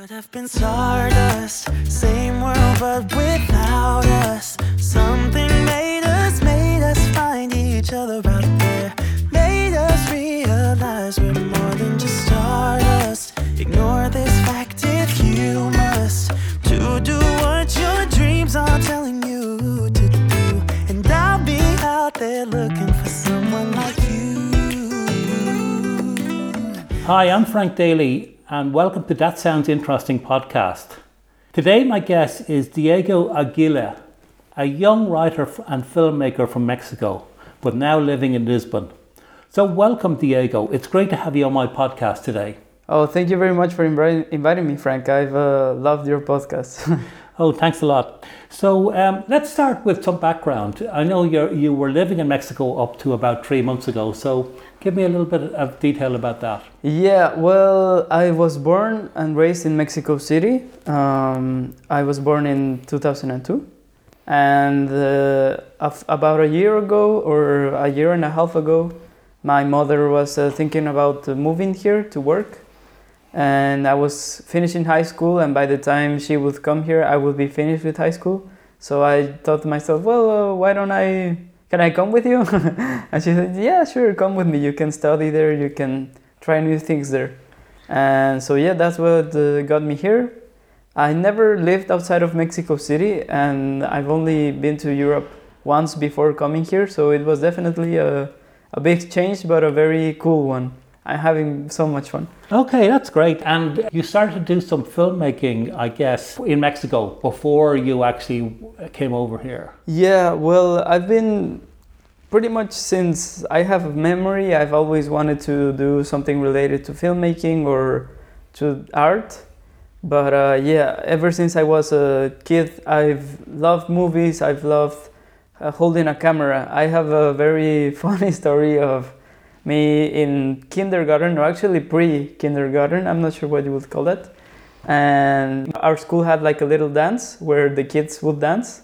Could have been stardust, same world but without us. Something made us, made us find each other out there. Made us realize we're more than just stardust. Ignore this fact if you must. To do what your dreams are telling you to do. And I'll be out there looking for someone like you. Hi, I'm Frank Daly, and welcome to That Sounds Interesting podcast. Today, my guest is Diego Aguila, a young writer and filmmaker from Mexico, but now living in Lisbon. So, welcome, Diego. It's great to have you on my podcast today. Oh, thank you very much for inviting, me, Frank. I've uh, loved your podcast. Oh, thanks a lot. So um, let's start with some background. I know you you were living in Mexico up to about three months ago. So give me a little bit of detail about that. yeah, well, I was born and raised in Mexico City. Um, I was born in 2002. And uh, about a year ago, or a year and a half ago, my mother was uh, thinking about uh, moving here to work. And I was finishing high school, and by the time she would come here, I would be finished with high school. So I thought to myself, well, uh, why don't I? Can I come with you? and she said, yeah, sure, come with me. You can study there. You can try new things there. And so yeah, that's what uh, got me here. I never lived outside of Mexico City, and I've only been to Europe once before coming here. So it was definitely a, a big change, but a very cool one. I'm having so much fun. Okay, that's great. And you started to do some filmmaking, I guess, in Mexico before you actually came over here. Yeah, well, I've been pretty much since I have a memory, I've always wanted to do something related to filmmaking or to art. But uh, yeah, ever since I was a kid, I've loved movies, I've loved uh, holding a camera. I have a very funny story of me in kindergarten, or actually pre kindergarten, I'm not sure what you would call that. And our school had like a little dance where the kids would dance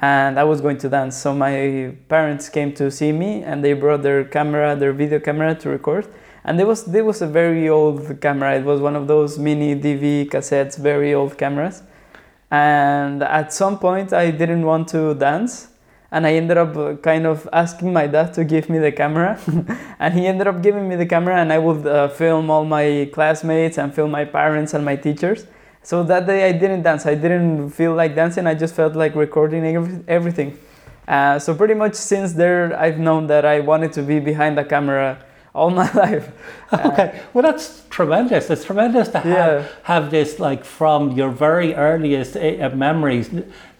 and I was going to dance. So my parents came to see me, and they brought their camera, their video camera, to record. And there was there was a very old camera. It was one of those mini DV cassettes, very old cameras. And at some point, I didn't want to dance, and I ended up uh, kind of asking my dad to give me the camera, and he ended up giving me the camera, and I would uh, film all my classmates and film my parents and my teachers. So that day I didn't dance. I didn't feel like dancing. I just felt like recording every- everything. Uh, so pretty much since there, I've known that I wanted to be behind the camera all my life. Okay, well that's tremendous. It's tremendous to have, Yeah. have this like from your very earliest uh, memories,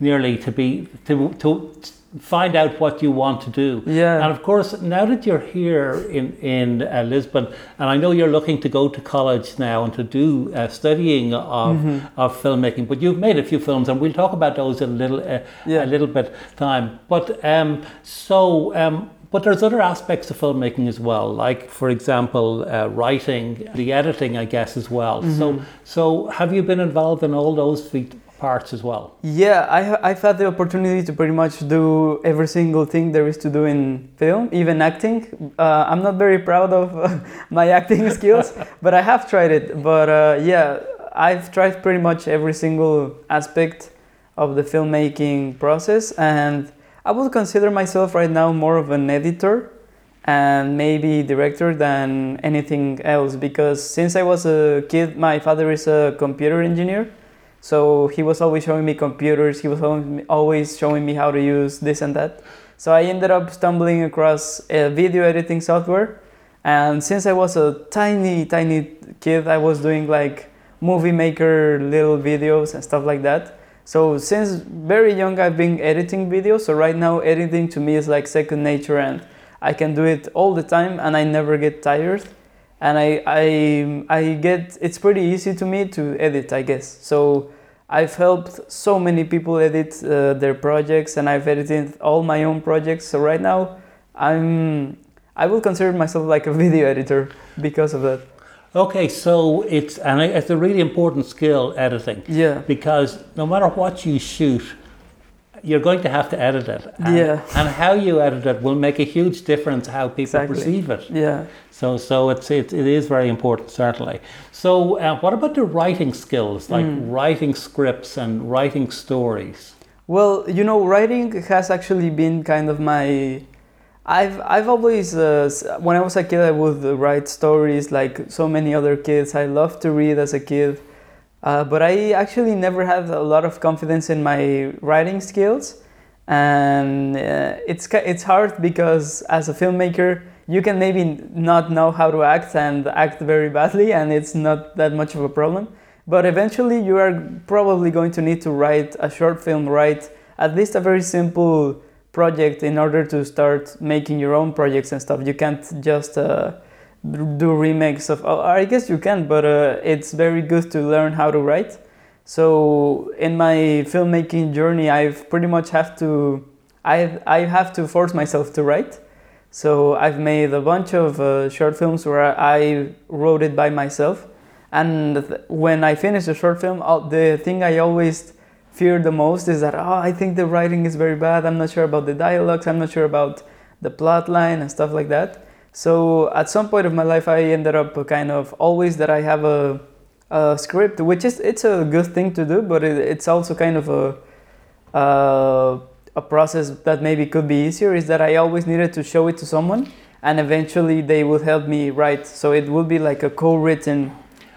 nearly to be to to find out what you want to do. Yeah. And of course, now that you're here in in uh, Lisbon, and I know you're looking to go to college now and to do uh, studying of Mm-hmm. of filmmaking, but you've made a few films, and we'll talk about those in a little uh, Yeah. a little bit time. But um, so. Um, but there's other aspects of filmmaking as well, like, for example, uh, writing, the editing, I guess, as well. So, so have you been involved in all those parts as well? Yeah, I, I've had the opportunity to pretty much do every single thing there is to do in film, even acting. Uh, I'm not very proud of uh, my acting skills, but I have tried it. But uh, yeah, I've tried pretty much every single aspect of the filmmaking process, and I would consider myself right now more of an editor and maybe director than anything else because since I was a kid, my father is a computer engineer. So he was always showing me computers. He was always- showing me how to use this and that. So I ended up stumbling across a video editing software. And since I was a tiny, tiny kid, I was doing like movie maker little videos and stuff like that. So since very young, I've been editing videos. So right now, editing to me is like second nature, and I can do it all the time, and I never get tired and I, I I get it's pretty easy to me to edit I guess. So I've helped so many people edit uh, their projects and I've edited all my own projects. So right now I'm I will consider myself like a video editor because of that. Okay, so it's and it's a really important skill editing. Yeah. Because no matter what you shoot, you're going to have to edit it. And, Yeah. And how you edit it will make a huge difference how people Exactly. perceive it. Yeah. So, so it's, it, it is very important, certainly. So, uh, what about the writing skills, like Hmm. writing scripts and writing stories? Well, you know, writing has actually been kind of my. I've I've always uh, when I was a kid I would write stories like so many other kids. I loved to read as a kid, uh, but I actually never had a lot of confidence in my writing skills, and uh, it's it's hard because as a filmmaker you can maybe not know how to act and act very badly, and it's not that much of a problem. But eventually, you are probably going to need to write a short film, write at least a very simple project in order to start making your own projects and stuff. You can't just uh, do remakes of. oh, I guess you can, but uh, it's very good to learn how to write. So in my filmmaking journey, I've pretty much have to. I I have to force myself to write. So I've made a bunch of uh, short films where I wrote it by myself. And th- when I finish a short film, uh, the thing I always fear the most is that oh, I think the writing is very bad. I'm not sure about the dialogues. I'm not sure about the plot line and stuff like that. So at some point of my life, I ended up kind of always that I have a, a script, which is it's a good thing to do, but it, it's also kind of a uh, a process that maybe could be easier. Is that I always needed to show it to someone, and eventually they would help me write. So it would be like a co-written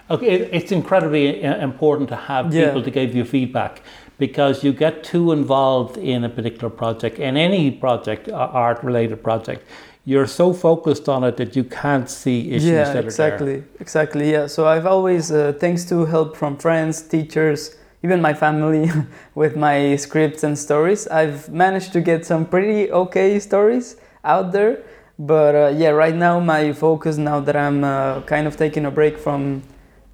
Okay, it's incredibly uh, important to have Yeah. people to give you feedback because you get too involved in a particular project, in any project, art related project. You're so focused on it that you can't see issues yeah that are there. exactly exactly yeah so i've always uh, thanks to help from friends teachers even my family with my scripts and stories i've managed to get some pretty okay stories out there but uh, yeah right now my focus now that i'm uh, kind of taking a break from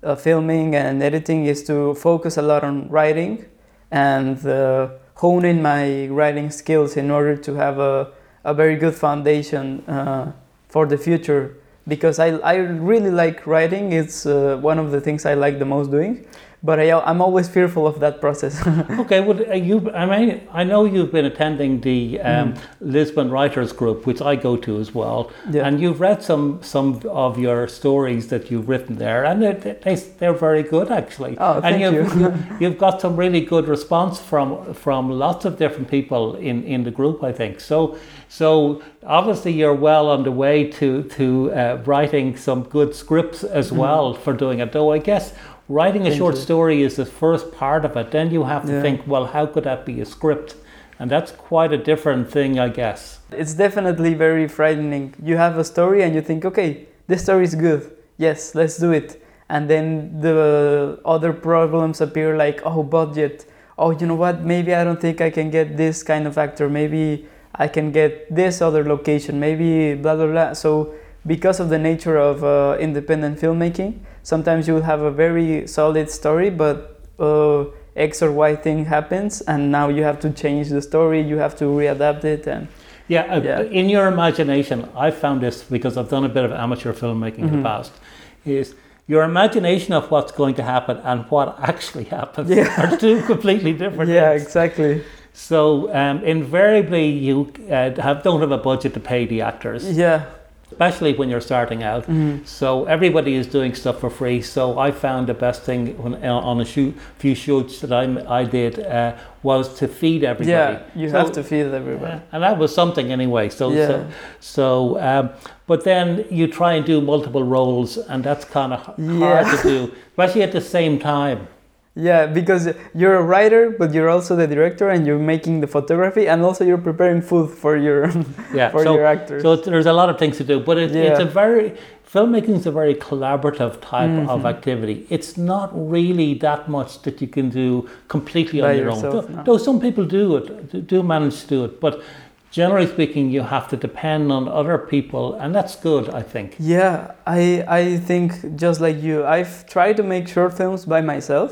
uh, filming and editing is to focus a lot on writing and uh, hone in my writing skills in order to have a, a very good foundation uh, for the future because I, I really like writing. It's uh, one of the things i like the most doing but I, i'm always fearful of that process Okay, well, uh, you, I mean, I know you've been attending the um, Lisbon Writers Group, which I go to as well, Yeah. and you've read some some of your stories that you've written there, and they're, they, they're very good actually. Oh, and thank you've, you. you've got some really good response from from lots of different people in, in the group, I think. So so obviously you're well on the way to to uh, writing some good scripts as well for doing it. Though I guess writing a. Short story is the first part of it. Then you have to Yeah. think, well, how could that be a script? And that's quite a different thing, I guess. it's definitely very frightening you have a story and you think okay this story is good yes let's do it and then the other problems appear like oh budget oh you know what maybe i don't think i can get this kind of actor maybe i can get this other location maybe blah blah blah so because of the nature of uh, independent filmmaking sometimes you will have a very solid story but uh, x or y thing happens and now you have to change the story you have to readapt it and Yeah, uh, Yeah. in your imagination, I found this because I've done a bit of amateur filmmaking in Mhm. the past, is your imagination of what's going to happen and what actually happens Yeah. are two completely different yeah things. exactly So um, invariably, you uh, have, don't have a budget to pay the actors, yeah especially when you're starting out. Mhm. So everybody is doing stuff for free. So I found the best thing when, uh, on a shoot, few shoots that I, I did uh, was to feed everybody. yeah you So- have to feed everybody and that was something anyway. So, Yeah. so, so um, but then you try and do multiple roles, and that's kind of Yeah. hard to do, especially at the same time. Yeah because you're a writer but you're also the director and you're making the photography and also you're preparing food for your Yeah, for so, your actors so there's a lot of things to do, but it, it's a very filmmaking is a very collaborative type Mm-hmm. of activity. It's not really that much that you can do completely on By your own. yourself, Though- no. Though some people do it, do manage to do it, but generally speaking, you have to depend on other people, and that's good, I think. Yeah, I I think just like you, I've tried to make short films by myself,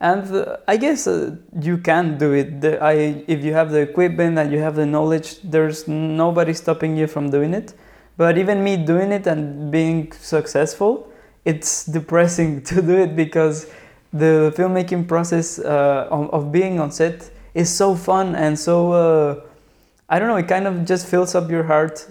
and uh, I guess uh, you can do it. The, I if you have the equipment and you have the knowledge, there's nobody stopping you from doing it. But even me doing it and being successful, it's depressing to do it because the filmmaking process uh, of, of being on set is so fun and so uh, I don't know. It kind of just fills up your heart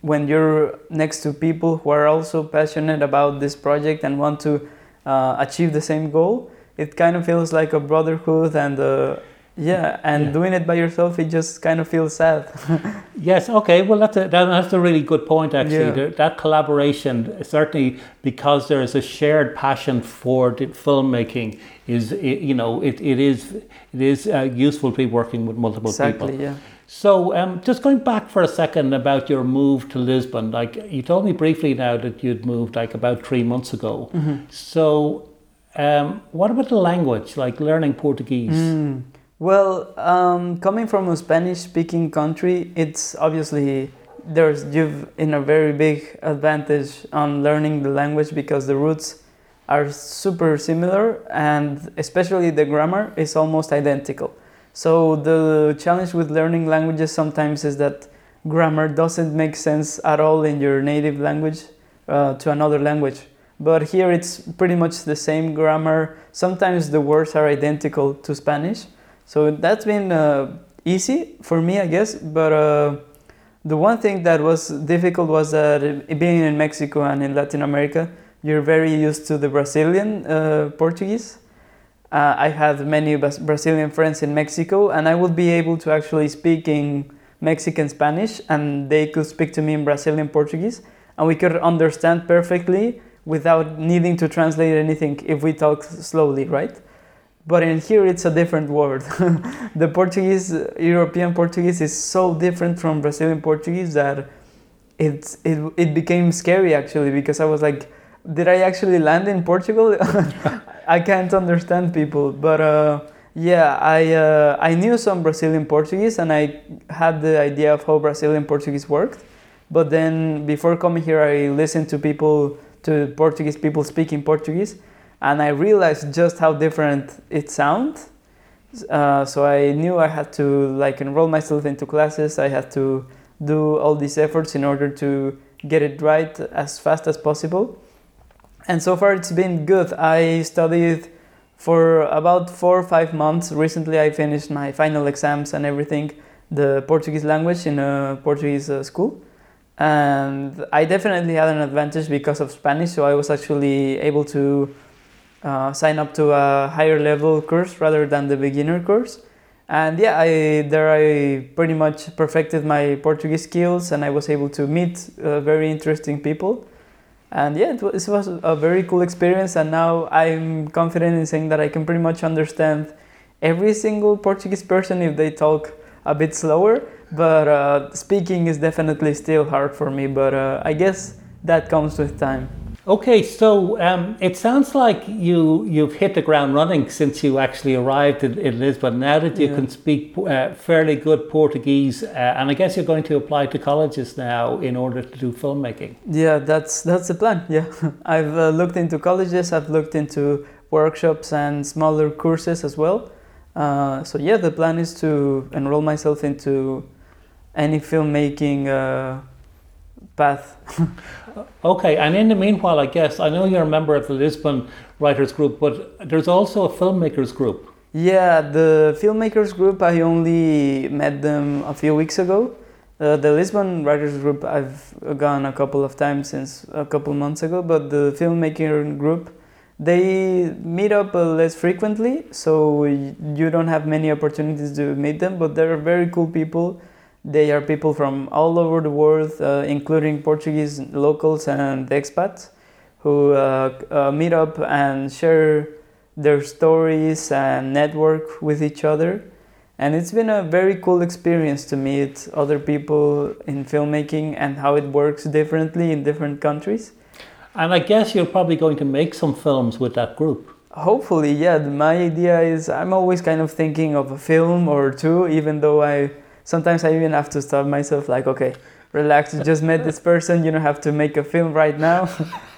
when you're next to people who are also passionate about this project and want to uh, achieve the same goal. It kind of feels like a brotherhood and. Uh, yeah, and Yeah. doing it by yourself, it just kind of feels sad. Yes, okay. Well, that's a, that, that's a really good point, actually. Yeah. That collaboration, certainly because there is a shared passion for filmmaking, is you know it, it is it is uh, useful to be working with multiple exactly, people. yeah. So, um, just going back for a second about your move to Lisbon, like you told me briefly now that you'd moved like about three months ago. Mm-hmm. So, um, what about the language, like learning Portuguese? Mm. Well, um, coming from a Spanish-speaking country, it's obviously there's you've in a very big advantage on learning the language because the roots are super similar and especially the grammar is almost identical. So the challenge with learning languages sometimes is that grammar doesn't make sense at all in your native language uh, to another language. But here it's pretty much the same grammar. Sometimes the words are identical to Spanish. So that's been uh, easy for me, I guess. But uh, the one thing that was difficult was that being in Mexico and in Latin America, you're very used to the Brazilian uh, Portuguese. Uh, I had many Brazilian friends in Mexico, and I would be able to actually speak in Mexican Spanish, and they could speak to me in Brazilian Portuguese, and we could understand perfectly without needing to translate anything if we talk slowly, right? But in here, it's a different word. the Portuguese, European Portuguese, is so different from Brazilian Portuguese that it, it, it became scary actually because I was like, did I actually land in Portugal? I can't understand people. But uh, yeah, I, uh, I knew some Brazilian Portuguese and I had the idea of how Brazilian Portuguese worked. But then before coming here, I listened to people, to Portuguese people speaking Portuguese, and I realized just how different it sounds. Uh, so I knew I had to like enroll myself into classes. I had to do all these efforts in order to get it right as fast as possible. And so far, it's been good. I studied for about four or five months. Recently, I finished my final exams and everything, the Portuguese language in a Portuguese uh, school. And I definitely had an advantage because of Spanish, so I was actually able to uh, sign up to a higher level course rather than the beginner course. And yeah, I there I pretty much perfected my Portuguese skills, and I was able to meet uh, very interesting people. And yeah, it was, it was a very cool experience. And now I'm confident in saying that I can pretty much understand every single Portuguese person if they talk a bit slower. But uh, speaking is definitely still hard for me. But uh, I guess that comes with time. Okay, so um, it sounds like you you've hit the ground running since you actually arrived in, in Lisbon. Now that you Yeah. can speak uh, fairly good Portuguese, uh, and I guess you're going to apply to colleges now in order to do filmmaking. Yeah, that's that's the plan. Yeah, I've uh, looked into colleges. I've looked into workshops and smaller courses as well. Uh, so yeah, the plan is to enroll myself into any filmmaking uh, path. Okay, and in the meanwhile, I guess I know you're a member of the Lisbon Writers Group, but there's also a filmmakers group. Yeah, the filmmakers group. I only met them a few weeks ago. Uh, the Lisbon Writers Group. I've gone a couple of times since a couple months ago, but the filmmaker group. They meet up uh, less frequently, so you don't have many opportunities to meet them. But they're very cool people. They are people from all over the world, uh, including Portuguese locals and expats, who uh, uh, meet up and share their stories and network with each other. And it's been a very cool experience to meet other people in filmmaking and how it works differently in different countries. And I guess you're probably going to make some films with that group. Hopefully, yeah. My idea is I'm always kind of thinking of a film or two, even though I sometimes I even have to stop myself, like, okay, relax. You just met this person. You don't have to make a film right now.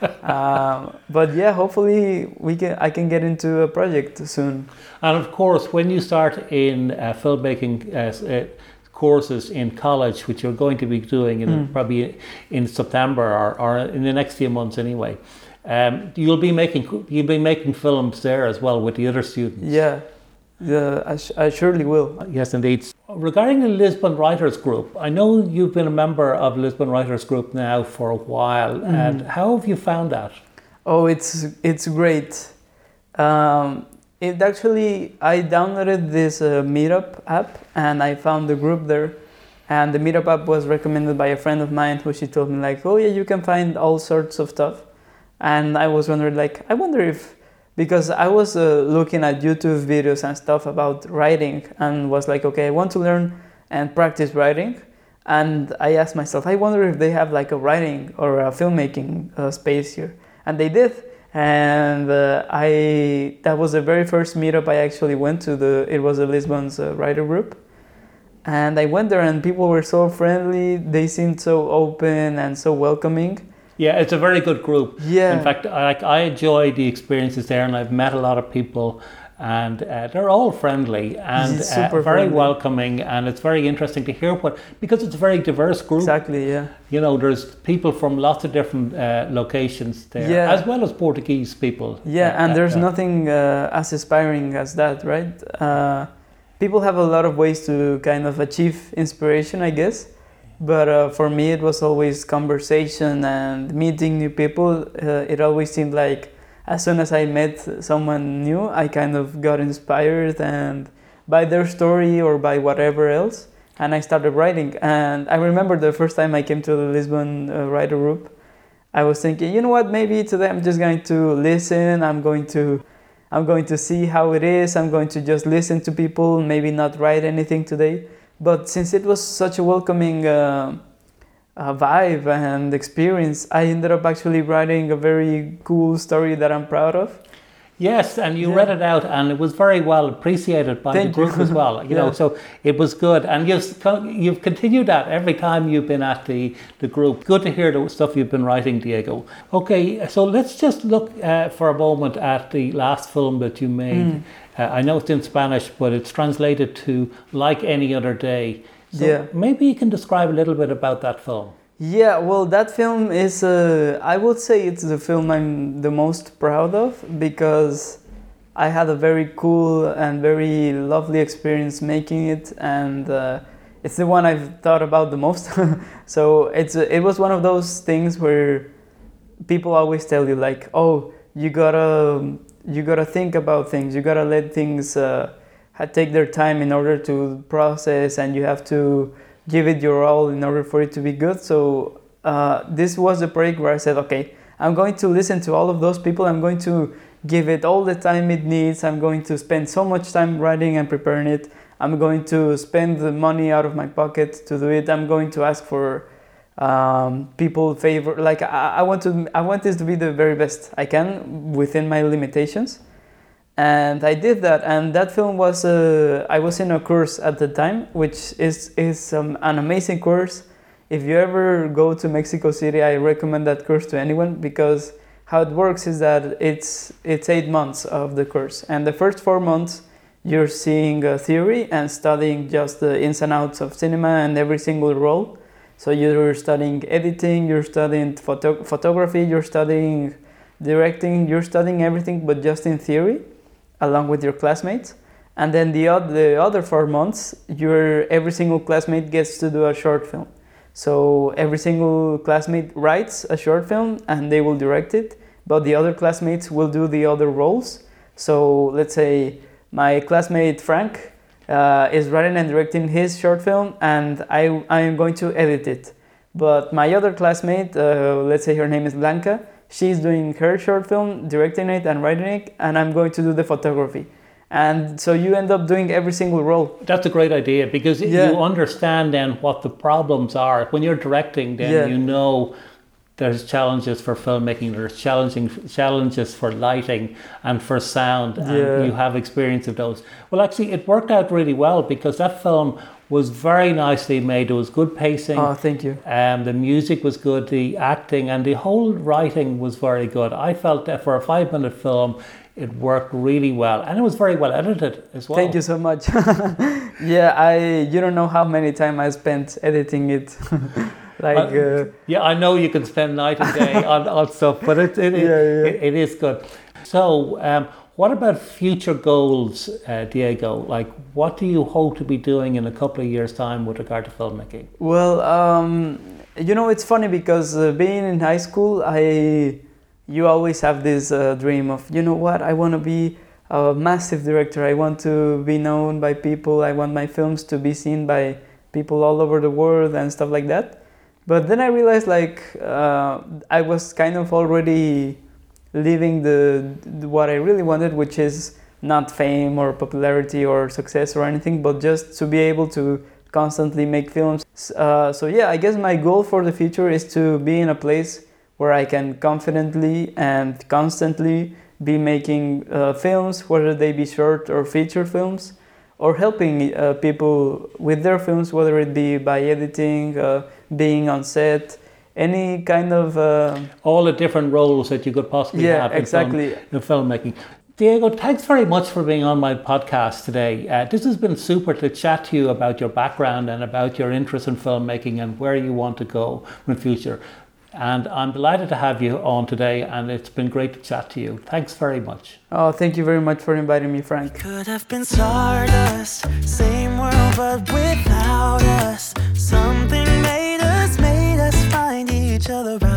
um, but yeah, hopefully we can. I can get into a project soon. And of course, when you start in uh, filmmaking uh, uh, courses in college, which you're going to be doing in probably in September or, or in the next few months anyway, um, you'll be making you'll be making films there as well with the other students. Yeah, Yeah, I, sh- I surely will. Yes, indeed. Regarding the Lisbon Writers Group, I know you've been a member of Lisbon Writers Group now for a while. And how have you found that? Oh, it's it's great. Um, it actually I downloaded this uh, Meetup app and I found the group there. And the Meetup app was recommended by a friend of mine who she told me like, oh yeah, you can find all sorts of stuff. And I was wondering like, I wonder if because I was uh, looking at YouTube videos and stuff about writing and was like, okay, I want to learn and practice writing. And I asked myself, I wonder if they have like a writing or a filmmaking uh, space here. And they did. And uh, I that was the very first meetup I actually went to. The it was a Lisbon's uh, writer group, and I went there and people were so friendly. They seemed so open and so welcoming. Yeah, it's a very good group. Yeah. In fact, I, like, I enjoy the experiences there, and I've met a lot of people, and uh, they're all friendly and uh, very friendly. welcoming. And it's very interesting to hear what because it's a very diverse group. Exactly. Yeah. You know, there's people from lots of different uh, locations there, Yeah. as well as Portuguese people. Yeah, Uh, and there's uh, nothing uh, as inspiring as that, right? Uh, people have a lot of ways to kind of achieve inspiration, I guess. But uh, for me, it was always conversation and meeting new people. Uh, it always seemed like as soon as I met someone new, I kind of got inspired and by their story or by whatever else. And I started writing. And I remember the first time I came to the Lisbon uh, writer group, I was thinking, you know what? Maybe today I'm just going to listen. I'm going to, I'm going to see how it is. I'm going to just listen to people. Maybe not write anything today. But since it was such a welcoming uh, uh, vibe and experience, I ended up actually writing a very cool story that I'm proud of. Yes, and you Yeah. read it out, and it was very well appreciated by Thank the you. group as well. You know, so it was good, and you've you've continued that every time you've been at the the group. Good to hear the stuff you've been writing, Diego. Okay, so let's just look uh, for a moment at the last film that you made. Mm. Uh, I know it's in Spanish, but it's translated to "Like Any Other Day." So Yeah. maybe you can describe a little bit about that film. Yeah, well, that film is, uh, I would say it's the film I'm the most proud of because I had a very cool and very lovely experience making it, and uh, it's the one I've thought about the most. so it's it was one of those things where people always tell you like, oh, you gotta you gotta think about things, you gotta let things uh, take their time in order to process, and you have to give it your all in order for it to be good. So uh, this was the break where I said, okay, I'm going to listen to all of those people. I'm going to give it all the time it needs. I'm going to spend so much time writing and preparing it. I'm going to spend the money out of my pocket to do it. I'm going to ask for um, people favor. Like I, I want to, I want this to be the very best I can within my limitations and I did that. And that film was uh, I was in a course at the time, which is is um, an amazing course. If you ever go to Mexico City, I recommend that course to anyone because how it works is that it's it's eight months of the course, and the first four months you're seeing theory and studying just the ins and outs of cinema and every single role. So you're studying editing, you're studying photo- photography, you're studying directing, you're studying everything, but just in theory along with your classmates. And then the, oth- the other four months, your every single classmate gets to do a short film. So every single classmate writes a short film and they will direct it, but the other classmates will do the other roles. So let's say my classmate Frank uh, is writing and directing his short film, and I, I am going to edit it. But my other classmate, uh, let's say her name is Blanca, she's doing her short film, directing it and writing it, and I'm going to do the photography. And so you end up doing every single role. That's a great idea because Yeah. you understand then what the problems are. When you're directing, then Yeah. you know there's challenges for filmmaking, there's challenging challenges for lighting and for sound, and Yeah. you have experience of those. Well, actually, it worked out really well because that film was very nicely made. It was good pacing. Oh, thank you. Um, the music was good, the acting and the whole writing was very good. I felt that for a five minute film, it worked really well and it was very well edited as well. Thank you so much. yeah, I you don't know how many time I spent editing it. like uh, Yeah, I know you can spend night and day on, on stuff, but it, it, Yeah, yeah. It, it is good. So, um, What about future goals, uh, Diego? Like, what do you hope to be doing in a couple of years' time with regard to filmmaking? Well, um, you know, it's funny because uh, being in high school, I you always have this uh, dream of you know what I want to be a massive director. I want to be known by people. I want my films to be seen by people all over the world and stuff like that. But then I realized like uh, I was kind of already living the, the what I really wanted, which is not fame or popularity or success or anything, but just to be able to constantly make films. Uh, so yeah, I guess my goal for the future is to be in a place where I can confidently and constantly be making uh, films, whether they be short or feature films, or helping uh, people with their films, whether it be by editing, uh, being on set, any kind of uh, all the different roles that you could possibly Yeah, have in, exactly. film, in filmmaking. Diego, thanks very much for being on my podcast today. Uh, this has been super to chat to you about your background and about your interest in filmmaking and where you want to go in the future. And I'm delighted to have you on today, and it's been great to chat to you. Thanks very much. Oh, thank you very much for inviting me, Frank. Could have been stardust, same world but without us each other out.